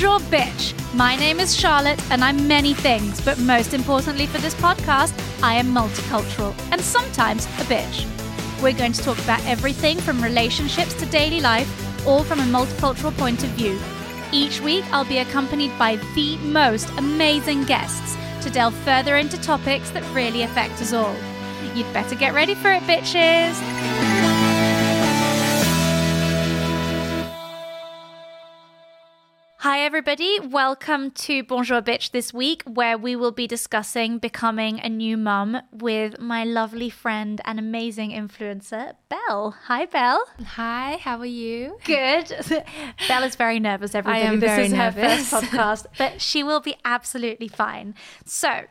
Bonjour, bitch! My name is Charlotte, and I'm many things, but most importantly for this podcast, I am multicultural and sometimes a bitch. We're going to talk about everything from relationships to daily life, all from a multicultural point of view. Each week, I'll be accompanied by the most amazing guests to delve further into topics that really affect us all. You'd better get ready for it, bitches! Hi, everybody. Welcome to Bonjour Bitch this week, where we will be discussing becoming a new mum with my lovely friend and amazing influencer, Belle. Hi, Belle. Hi, how are you? Good. Belle is very nervous, everybody. I am this very is nervous. her first podcast, but she will be absolutely fine. So,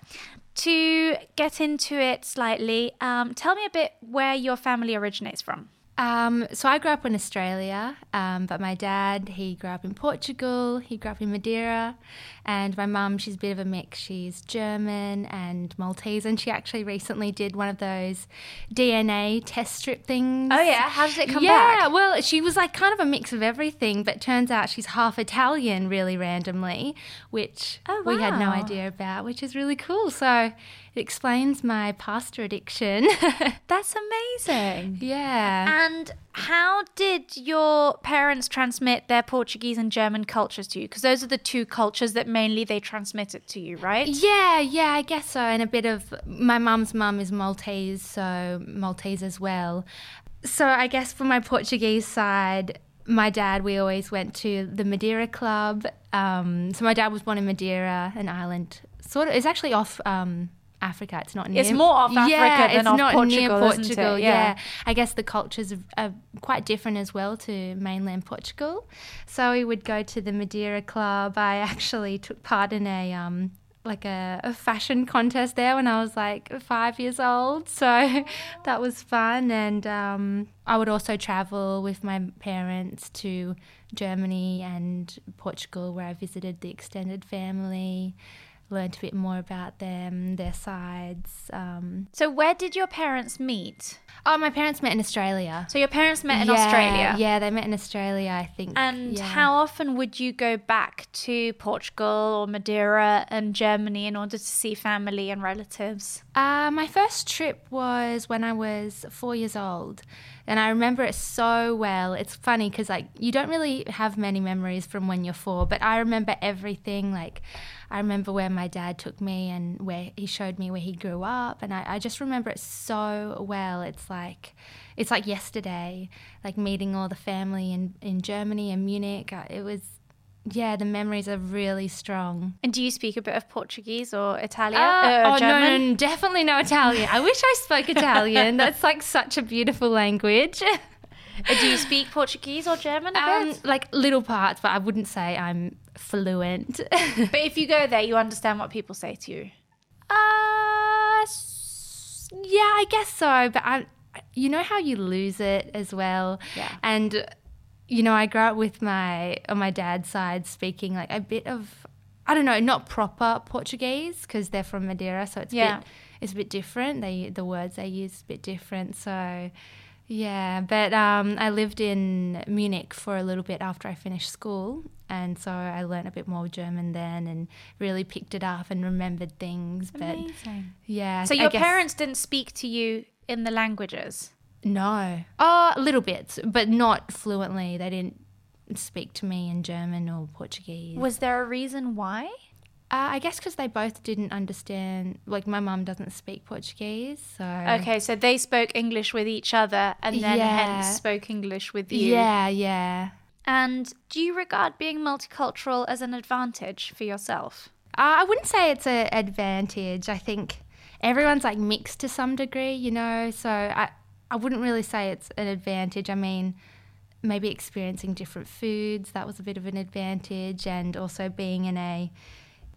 to get into it slightly, um, tell me a bit where your family originates from. Um, so I grew up in Australia, um, but my dad, he grew up in Portugal, he grew up in Madeira, and my mum, she's a bit of a mix. She's German and Maltese, and she actually recently did one of those DNA test strip things. Oh, yeah? How did it come yeah, back? Yeah, well, she was like kind of a mix of everything, but turns out she's half Italian really randomly, which Oh, we had no idea about, which is really cool. So it explains my pasta addiction. That's amazing. yeah. And how did your parents transmit their Portuguese and German cultures to you? Because those are the two cultures that mainly they transmit it to you, right? Yeah, yeah, I guess so. And a bit of my mum's mum is Maltese, so Maltese as well. So I guess for my Portuguese side, my dad, we always went to the Madeira Club. Um, so my dad was born in Madeira, an island, sort of. It's actually off um, Africa. It's not near. It's more off Africa yeah, than it's off not near Portugal, isn't it? Portugal. Yeah. Yeah. I guess the cultures are, are quite different as well to mainland Portugal. So we would go to the Madeira Club. I actually took part in a um, like a, a fashion contest there when I was like five years old. So that was fun. And um, I would also travel with my parents to Germany and Portugal, where I visited the extended family. Learned a bit more about them, their sides. Um, So where did your parents meet? oh, my parents met in Australia. So your parents met in Yeah, Australia. Yeah, they met in Australia, I think. And yeah. how often would you go back to Portugal or Madeira and Germany in order to see family and relatives? Uh, my first trip was when I was four years old, and I remember it so well. It's funny because like you don't really have many memories from when you're four, but I remember everything. Like I remember where my dad took me and where he showed me where he grew up, and I, I just remember it so well. It's like it's like yesterday, like meeting all the family in in Germany and Munich. It was. Yeah, the memories are really strong. And do you speak a bit of Portuguese or Italian? Uh, uh, oh, no, German? no, definitely no Italian. I wish I spoke Italian. That's like such a beautiful language. Do you speak Portuguese or German a Um, bit? like little parts, but I wouldn't say I'm fluent. But if you go there, you understand what people say to you. uh, yeah, I guess so. But I, you know how you lose it as well. Yeah. And you know, I grew up with my on my dad's side speaking like a bit of. I don't know, not proper Portuguese because they're from Madeira, so it's a Yeah. bit it's a bit different. They the words they use is a bit different. So yeah, but um, I lived in Munich for a little bit after I finished school, and so I learned a bit more German then, and really picked it up and remembered things. But Amazing. yeah, So your parents didn't speak to you in the languages? no, oh, a little bit, but not fluently. They didn't speak to me in German or Portuguese. Was there a reason why? Uh, I guess because they both didn't understand. Like my mum doesn't speak Portuguese, so Okay, so they spoke English with each other and then Yeah. hence spoke English with you. Yeah, yeah. And do you regard being multicultural as an advantage for yourself? I wouldn't say it's an advantage. I think everyone's like mixed to some degree, you know. So I, I wouldn't really say it's an advantage. I mean, maybe experiencing different foods that was a bit of an advantage, and also being in a,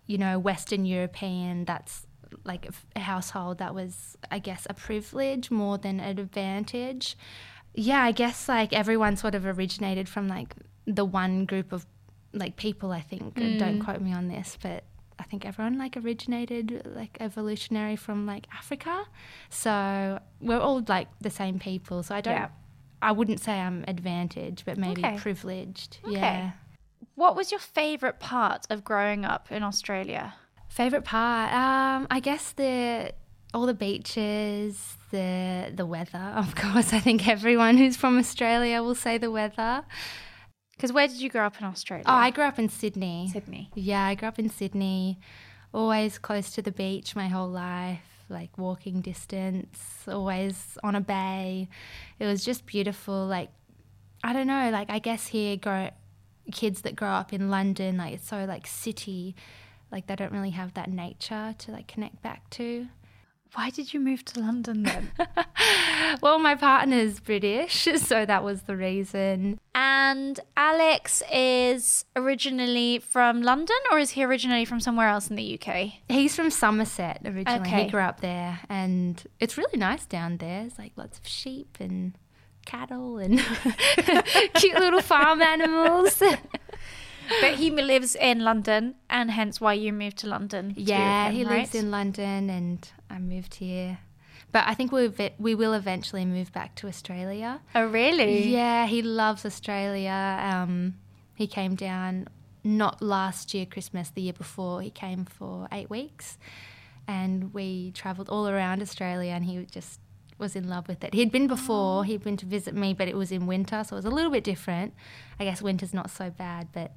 you know, Western European that's like a household that was, I guess, a privilege more than an advantage. Yeah, I guess like everyone sort of originated from like the one group of like people. I think. Don't quote me on this, but I think everyone like originated like evolutionary from like Africa. So we're all like the same people. So I don't. Yeah. I wouldn't say I'm advantaged, but maybe Okay. privileged. Okay. Yeah. What was your favourite part of growing up in Australia? Favorite part? Um, I guess the all the beaches, the the weather. Of course, I think everyone who's from Australia will say the weather. Because where did you grow up in Australia? Oh, I grew up in Sydney. Sydney. Yeah, I grew up in Sydney. Always close to the beach my whole life, like walking distance, always on a bay. It was just beautiful. Like, I don't know, like, I guess here, grow, kids that grow up in London, like, it's so like city, like, they don't really have that nature to like connect back to. Why did you move to London then? well, my partner's British, so that was the reason. and Alex is originally from London, or is he originally from somewhere else in the UK? He's from Somerset originally. Okay. He grew up there, and it's really nice down there. It's like lots of sheep and cattle and cute little farm animals. But he lives in London, and hence why you moved to London. yeah, him, he lives in London, and I moved here. But I think we we will eventually move back to Australia. Oh, really? Yeah, he loves Australia. Um, he came down not last year Christmas, the year before. He came for eight weeks, and we travelled all around Australia, and he just was in love with it. He'd been before. He'd been to visit me, but it was in winter, so it was a little bit different. I guess winter's not so bad, but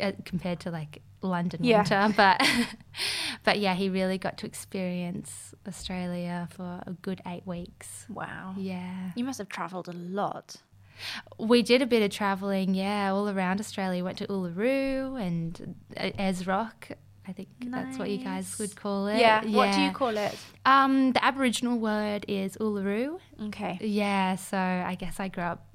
uh, compared to like London Yeah. winter, but but yeah, he really got to experience Australia for a good eight weeks. Wow. Yeah. You must have travelled a lot. We did a bit of travelling, yeah, all around Australia. Went to Uluru and uh, Ayers Rock. I think that's what you guys would call it. Yeah. What do you call it? Um, the Aboriginal word is Uluru. Okay. Yeah, so I guess I grew up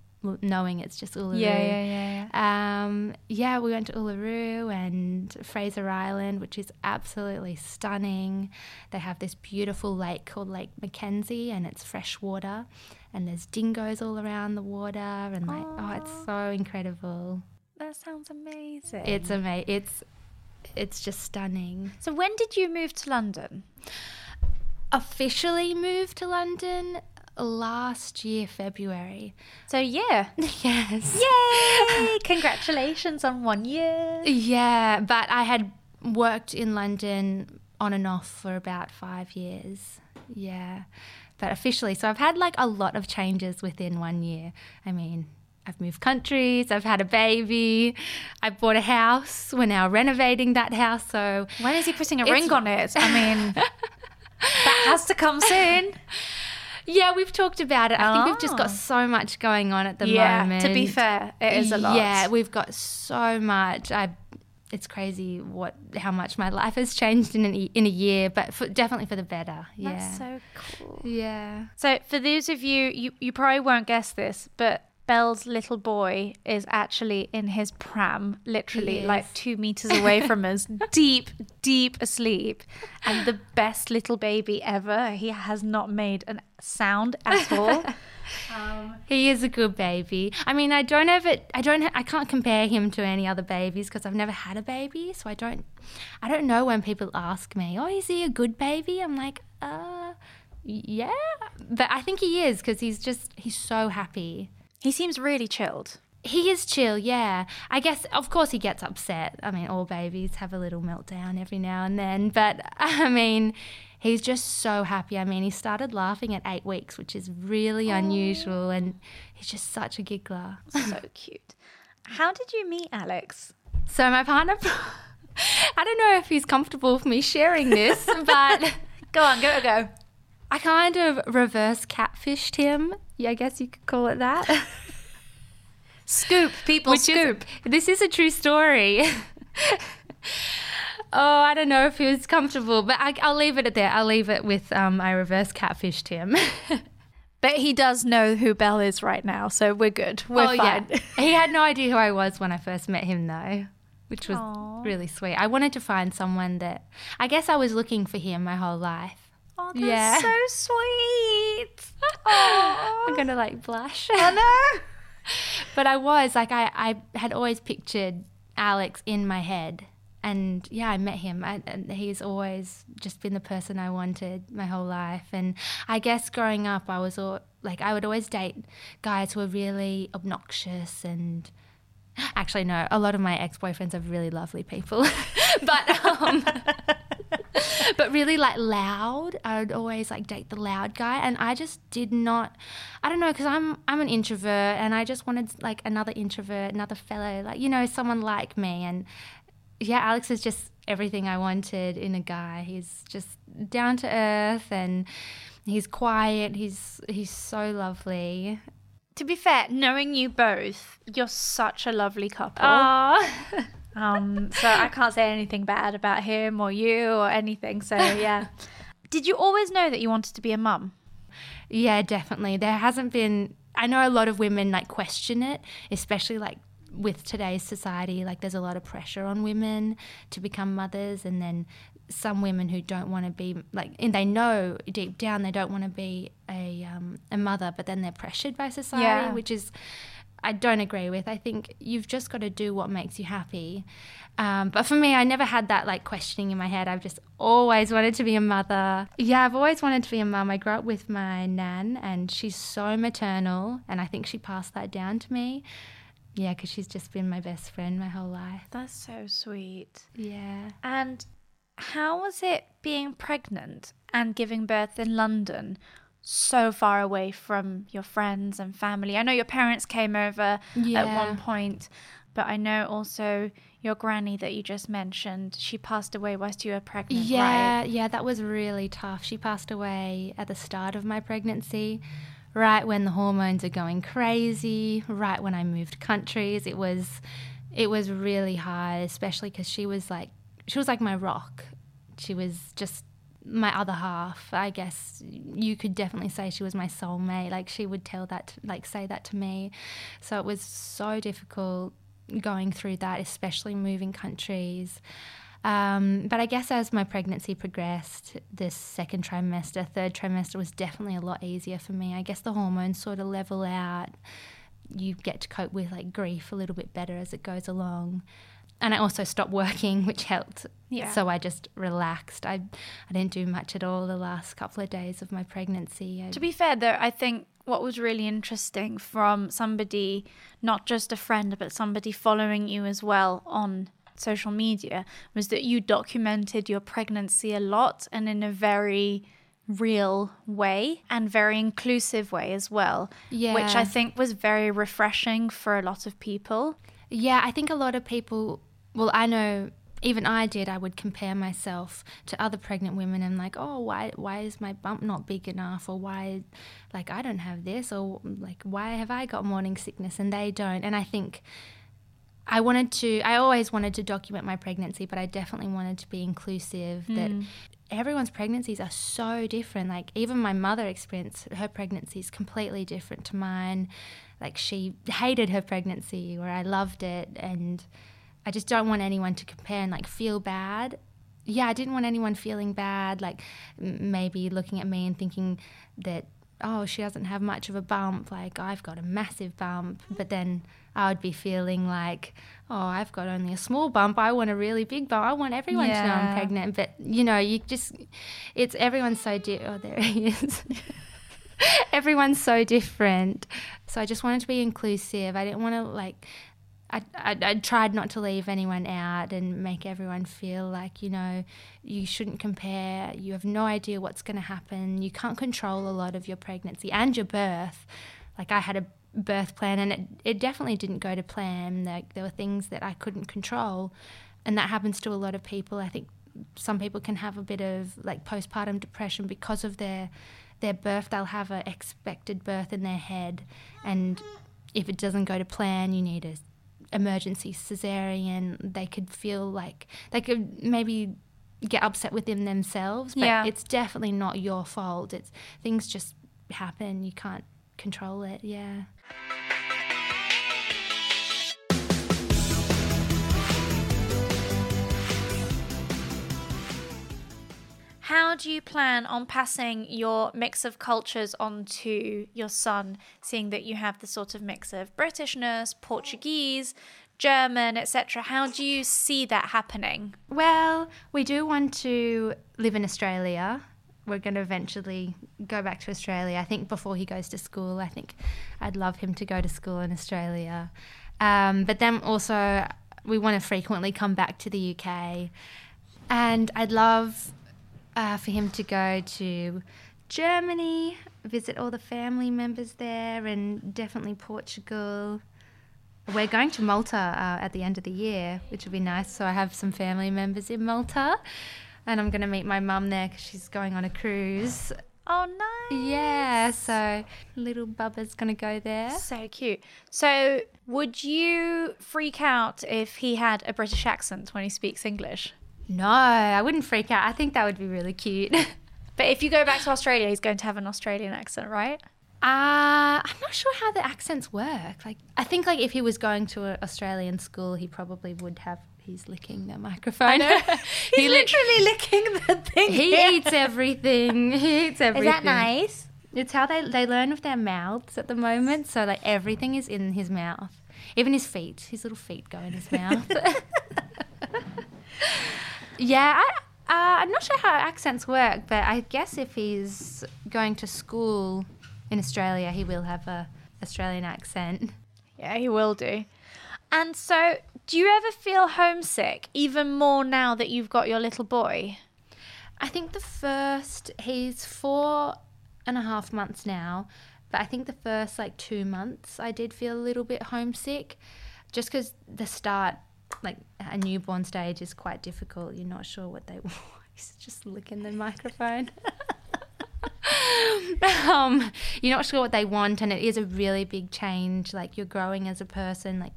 knowing it's just Uluru. Yeah, yeah, yeah, yeah. Um, yeah, we went to Uluru and Fraser Island, which is absolutely stunning. They have this beautiful lake called Lake Mackenzie, and it's fresh water, and there's dingoes all around the water, and like, oh, it's so incredible. That sounds amazing. It's ama- It's it's just stunning. so when did you move to London? Officially moved to London last year, February. So yeah. yes. Yay! Congratulations on one year. Yeah, but I had worked in London on and off for about five years. Yeah, but officially, so I've had like a lot of changes within one year. I mean, I've moved countries, I've had a baby, I bought a house. We're now renovating that house, so When is he putting a ring on it? I mean, that has to come soon. yeah, we've talked about it. I think we've just got Oh. so much going on at the yeah. moment. To be fair, it is a lot. Yeah, we've got so much. I, it's crazy what how much my life has changed in an, in a year, but for, definitely for the better. Yeah. That's so cool. yeah. So, for those of you, you, you probably won't guess this, but Belle's little boy is actually in his pram, literally like two meters away from us, deep, deep asleep. And the best little baby ever. He has not made a sound at all. He is a good baby. I mean, I don't it. I don't. I can't compare him to any other babies because I've never had a baby, so I don't. I don't know when people ask me, "Oh, is he a good baby?" I'm like, uh, yeah, but I think he is because he's just he's so happy. He seems really chilled. He is chill, yeah. I guess, of course, he gets upset. I mean, all babies have a little meltdown every now and then, but I mean, he's just so happy. I mean, he started laughing at eight weeks, which is really oh. unusual, and he's just such a giggler. So cute. How did you meet Alex? So, my partner, I don't know if he's comfortable with me sharing this, but Go on, go, go. I kind of reverse catfished him. Yeah, I guess you could call it that. Scoop, people, Which scoop. Is, this is a true story. oh, I don't know if he was comfortable, but I, I'll leave it at there. I'll leave it with um, I reverse catfished him. But he does know who Belle is right now, so we're good. We're oh, fine. yeah. he had no idea who I was when I first met him, though, which was Aw. really sweet. I wanted to find someone that I guess I was looking for him my whole life. Oh, that's Yeah. so sweet. Oh, I'm gonna like blush. I know. but I was like I, I had always pictured Alex in my head and yeah I met him I, and he's always just been the person I wanted my whole life and I guess growing up I was all like I would always date guys who were really obnoxious and Actually, no. A lot of my ex boyfriends are really lovely people, but um, but really like loud. I would always like date the loud guy, and I just did not. I don't know because I'm I'm an introvert, and I just wanted like another introvert, another fellow, like you know, someone like me. And yeah, Alex is just everything I wanted in a guy. He's just down to earth and he's quiet. He's he's so lovely. To be fair, knowing you both, you're such a lovely couple. Um, so I can't say anything bad about him or you or anything. So yeah. Did you always know that you wanted to be a mum? Yeah, definitely. There hasn't been. I know a lot of women like question it, especially like with today's society. Like, there's a lot of pressure on women to become mothers, and then some women who don't want to be like, and they know deep down they don't want to be a um, a mother, but then they're pressured by society, Yeah. which is I don't agree with. I think you've just got to do what makes you happy. Um, but for me, I never had that like questioning in my head. I've just always wanted to be a mother. Yeah, I've always wanted to be a mum. I grew up with my nan, and she's so maternal, and I think she passed that down to me. Yeah, because she's just been my best friend my whole life. That's so sweet. Yeah. And how was it being pregnant and giving birth in London? So far away from your friends and family. I know your parents came over at one point, but I know also your granny that you just mentioned. She passed away whilst you were pregnant, Yeah, right? yeah, that was really tough. She passed away at the start of my pregnancy, right when the hormones are going crazy, right when I moved countries. It was it was really hard, especially cuz she was like she was like my rock. She was just my other half. I guess you could definitely say she was my soulmate. Like she would tell that like say that to me. So it was so difficult going through that, especially moving countries. Um, but I guess as my pregnancy progressed, this second trimester, third trimester was definitely a lot easier for me. I guess the hormones sort of level out. You get to cope with like grief a little bit better as it goes along. And I also stopped working, which helped. Yeah. So I just relaxed. I, I didn't do much at all the last couple of days of my pregnancy. I, To be fair, though, I think what was really interesting from somebody, not just a friend, but somebody following you as well on social media, was that you documented your pregnancy a lot and in a very real way and very inclusive way as well. Yeah. Which I think was very refreshing for a lot of people. Yeah, I think a lot of people, well, I know even I did, I would compare myself to other pregnant women and like, oh, why why is my bump not big enough or why like I don't have this or like why have I got morning sickness and they don't. And I think I wanted to I always wanted to document my pregnancy, but I definitely wanted to be inclusive that hmm. everyone's pregnancies are so different. Like even my mother experienced her pregnancy is completely different to mine. Like she hated her pregnancy where I loved it and I just don't want anyone to compare and like feel bad. Yeah, I didn't want anyone feeling bad, like maybe looking at me and thinking that, oh, she doesn't have much of a bump, like I've got a massive bump. But then I would be feeling like, oh, I've got only a small bump. I want a really big bump. I want everyone to know I'm pregnant. But, you know, you just, it's everyone's so, di- oh, there he is. everyone's so different. So I just wanted to be inclusive. I didn't want to like. I, I, I tried not to leave anyone out and make everyone feel like, you know, you shouldn't compare. You have no idea what's going to happen. You can't control a lot of your pregnancy and your birth. Like, I had a birth plan and it, it definitely didn't go to plan. Like, there were things that I couldn't control. And that happens to a lot of people. I think some people can have a bit of like postpartum depression because of their their birth they'll have an expected birth in their head and if it doesn't go to plan you need a emergency cesarean they could feel like they could maybe get upset within themselves but Yeah. it's definitely not your fault. It's things just happen. You can't control it. Yeah How do you plan on passing your mix of cultures on to your son, seeing that you have the sort of mix of Britishness, Portuguese, German, etc.? How do you see that happening? Well, we do want to live in Australia. We're going to eventually go back to Australia. I think before he goes to school, I think I'd love him to go to school in Australia. Um, but then also, we want to frequently come back to the UK. And I'd love uh, for him to go to Germany, visit all the family members there, and definitely Portugal. We're going to Malta uh, at the end of the year, which will be nice. So I have some family members in Malta, and I'm going to meet my mum there because she's going on a cruise. Oh, nice. Yeah, so little Bubba's going to go there. So cute. So, would you freak out if he had a British accent when he speaks English? No, I wouldn't freak out. I think that would be really cute. But if you go back to Australia, he's going to have an Australian accent, right? Uh, I'm not sure how the accents work. Like, I think like if he was going to an Australian school, he probably would have. He's licking the microphone. he's He li- literally licking the thing. he here. eats everything. He eats everything. Is that nice? It's how they they learn with their mouths at the moment. So like everything is in his mouth, even his feet. His little feet go in his mouth. Yeah, I, uh, I'm not sure how accents work, but I guess if he's going to school in Australia, he will have a Australian accent. Yeah, he will do. And so, do you ever feel homesick, even more now that you've got your little boy? I think the first he's four and a half months now, but I think the first like two months I did feel a little bit homesick, just because the start, like a newborn stage, is quite difficult. You're not sure what they want. He's just licking the microphone. um, you're not sure what they want, and it is a really big change. Like you're growing as a person, like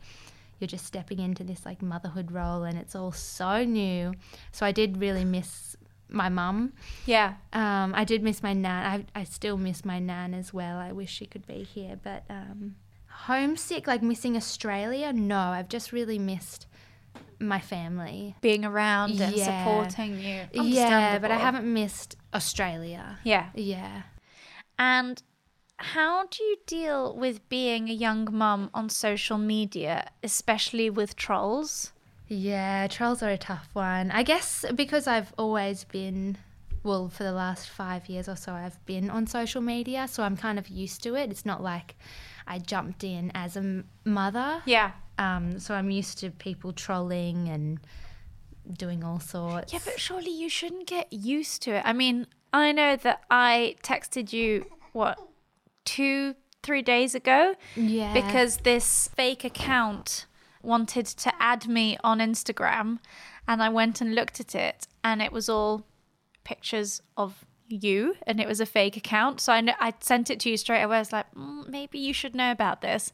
you're just stepping into this like motherhood role, and it's all so new. So I did really miss my mum. Yeah. Um, I did miss my nan. I, I still miss my nan as well. I wish she could be here, but um, homesick, like missing Australia. No, I've just really missed my family. Being around and Yeah. supporting you. Yeah, but I haven't missed Australia. Yeah. Yeah. And how do you deal with being a young mum on social media, especially with trolls? Yeah, trolls are a tough one. I guess because I've always been, well, for the last five years or so, I've been on social media, so I'm kind of used to it. It's not like I jumped in as a mother. Yeah. Um, so I'm used to people trolling and doing all sorts. Yeah, but surely you shouldn't get used to it. I mean, I know that I texted you, what, two, three days ago? yeah, because this fake account wanted to add me on Instagram and I went and looked at it and it was all pictures of you and it was a fake account so I know I sent it to you straight away I was like mm, maybe you should know about this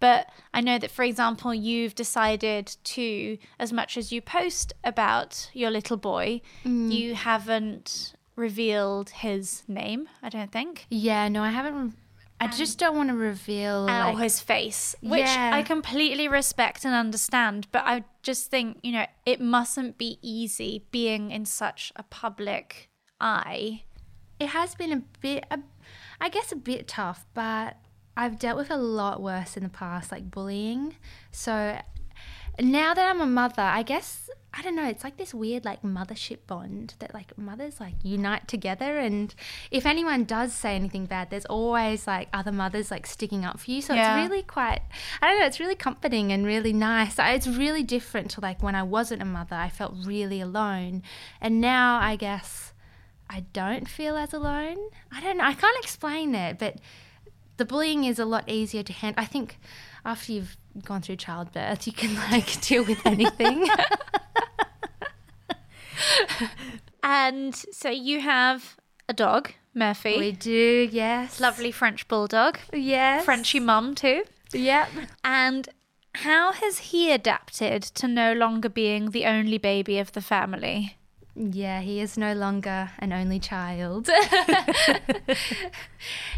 but I know that for example you've decided to as much as you post about your little boy mm. you haven't revealed his name I don't think yeah, no, I haven't. I just don't want to reveal. like- his face, which Yeah. I completely respect and understand. But I just think, you know, it mustn't be easy being in such a public eye. it has been a bit, a, I guess, a bit tough, but I've dealt with a lot worse in the past, like bullying. So now that I'm a mother, I guess I don't know. It's like this weird like mothership bond that like mothers like unite together, and if anyone does say anything bad, there's always like other mothers like sticking up for you. So Yeah. it's really quite, I don't know. It's really comforting and really nice. It's really different to like when I wasn't a mother. I felt really alone, and now I guess. I don't feel as alone. I don't know. I can't explain it, but the bullying is a lot easier to handle. I think after you've gone through childbirth, you can like deal with anything. And so you have a dog, Murphy. we do, yes. Lovely French bulldog. Yes. Frenchy mum, too. Yep. And how has he adapted to no longer being the only baby of the family? Yeah, he is no longer an only child.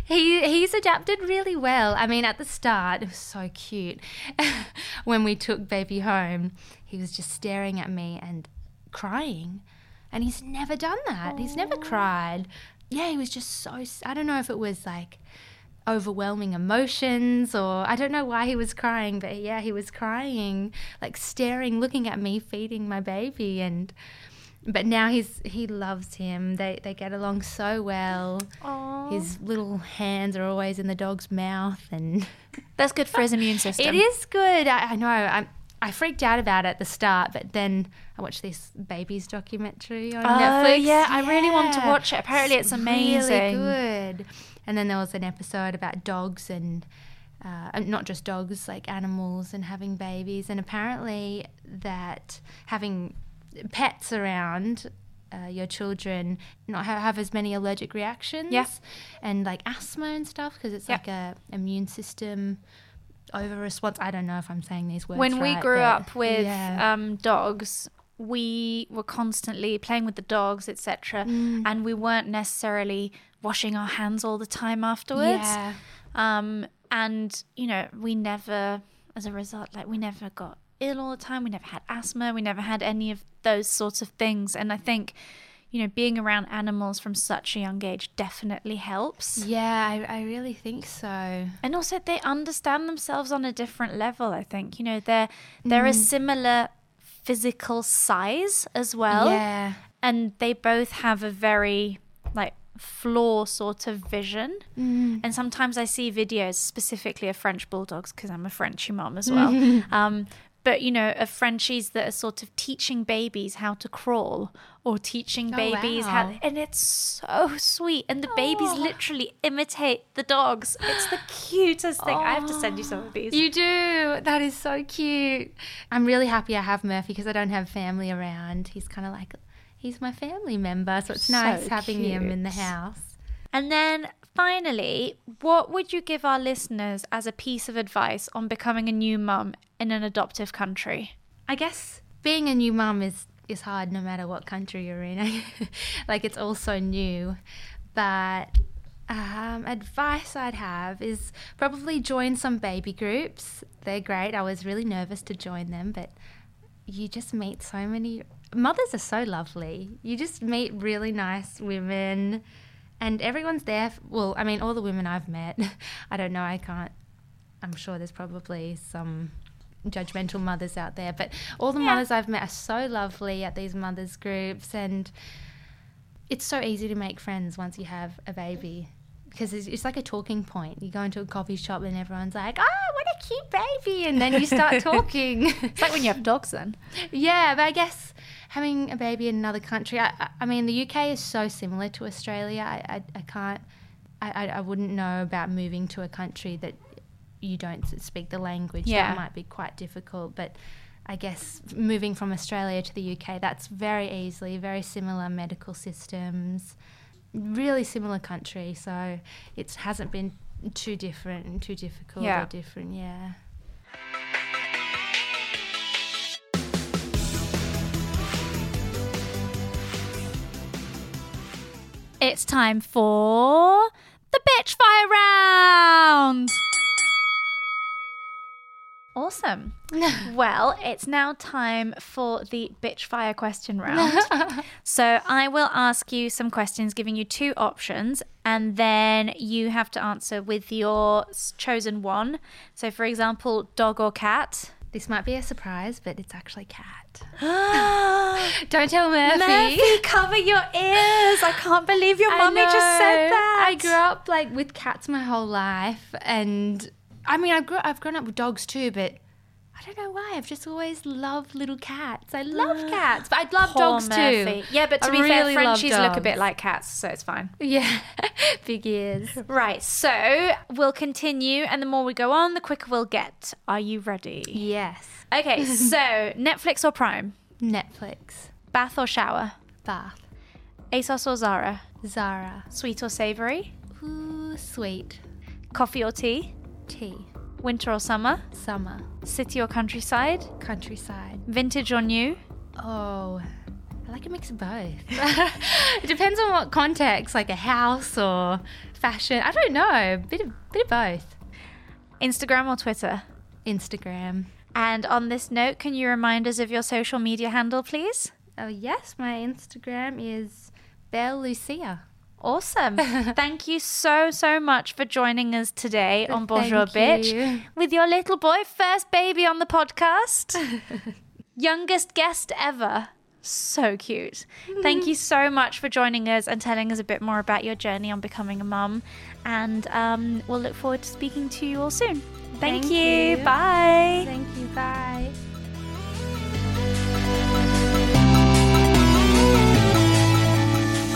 he he's adapted really well. I mean, at the start, it was so cute. when we took baby home, he was just staring at me and crying. And he's never done that. He's never cried. Yeah, he was just so I don't know if it was like overwhelming emotions or I don't know why he was crying, but yeah, he was crying, like staring, looking at me feeding my baby and but now he's he loves him. They they get along so well. Oh, His little hands are always in the dog's mouth and That's good for his immune system. It is good. I, I know. I, I freaked out about it at the start, but then I watched this babies documentary on Oh, Netflix. yeah, I really want to watch it. Apparently it's amazing. Really good. And then there was an episode about dogs and uh, and not just dogs, like animals and having babies. And apparently that having pets around uh, your children not have, have as many allergic reactions Yeah. and like asthma and stuff because it's Yeah. like a immune system over response. I don't know if I'm saying these words when we right, grew but up with yeah. um, dogs, we were constantly playing with the dogs, etc., Mm. and we weren't necessarily washing our hands all the time afterwards. yeah. Um, and you know, we never, as a result, like we never got ill all the time. We never had asthma. We never had any of those sorts of things. And I think, you know, being around animals from such a young age definitely helps. Yeah, I, I really think so. And also, they understand themselves on a different level. I think you know they're they're a similar physical size as well, yeah. and they both have a very like floor sort of vision. Mm. And sometimes I see videos specifically of French bulldogs because I'm a Frenchy mom as well. um, but you know, of Frenchies that are sort of teaching babies how to crawl or teaching Oh, babies wow. how, and it's so sweet. And the babies Oh. literally imitate the dogs. It's the cutest thing. I have to send you some of these. You do. That is so cute. I'm really happy I have Murphy because I don't have family around. He's kind of like, he's my family member. So it's So nice having him in the house. And then finally, what would you give our listeners as a piece of advice on becoming a new mum in an adoptive country? I guess being a new mum is, is hard no matter what country you're in. like it's all so new. But um, advice I'd have is probably join some baby groups. They're great. I was really nervous to join them, but you just meet so many mothers are so lovely. You just meet really nice women and everyone's there. f- Well, I mean, all the women I've met, I don't know, I can't, I'm sure there's probably some judgmental mothers out there, but all the Yeah. mothers I've met are so lovely at these mothers groups and it's so easy to make friends once you have a baby because it's, it's like a talking point. You go into a coffee shop and everyone's like, "Oh, what a cute baby," and then you start talking. It's like when you have dogs then. yeah, but I guess having a baby in another country, I, I- mean, the UK is so similar to Australia. I, I, I can't, I, I, I wouldn't know about moving to a country that you don't speak the language. Yeah. That might be quite difficult, but. I guess moving from Australia to the UK, that's very easily, very similar medical systems, really similar country. So it hasn't been too different and too difficult Yeah. or different, yeah. It's time for the bitch fire round. Awesome. well, it's now time for the bitch fire question round. so I will ask you some questions, giving you two options, and then you have to answer with your chosen one. So, for example, dog or cat. This might be a surprise, but it's actually cat. Murphy, Don't tell Murphy. Murphy, cover your ears. I can't believe your I mummy just said that. I grew up like with cats my whole life, and I mean, I grew I've grown up with dogs too, but I don't know why. I've just always loved little cats. I love uh, cats, but I love Poor dogs Murphy. too. Yeah, but to I be really fair, Frenchies look a bit like cats, so it's fine. Yeah, big ears. Right, so we'll continue, and the more we go on, the quicker we'll get. Are you ready? Yes. Okay, so Netflix or Prime? Netflix, Bath or shower? Bath, ASOS or Zara? Zara. Sweet or savory? Ooh, sweet. Coffee or tea? Tea, Winter or summer? summer, City or countryside? countryside. Vintage or new? Oh, I like a mix of both. it depends on what context, like a house or fashion. I don't know. Bit of bit of both. Instagram or Twitter? Instagram. And on this note, can you remind us of your social media handle, please? Oh yes, my Instagram is Belle Lucia. Awesome. Thank you so, so much for joining us today on Bonjour Thank Bitch you. with your little boy, first baby on the podcast. Youngest guest ever. So cute. Thank you so much for joining us and telling us a bit more about your journey on becoming a mum. And um, we'll look forward to speaking to you all soon. Thank, Thank you. you. Bye. Thank you. Bye.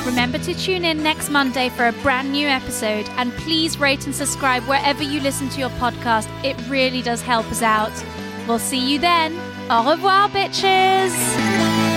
Remember to tune in next Monday for a brand new episode and please rate and subscribe wherever you listen to your podcast. It really does help us out. We'll see you then. Au revoir, bitches.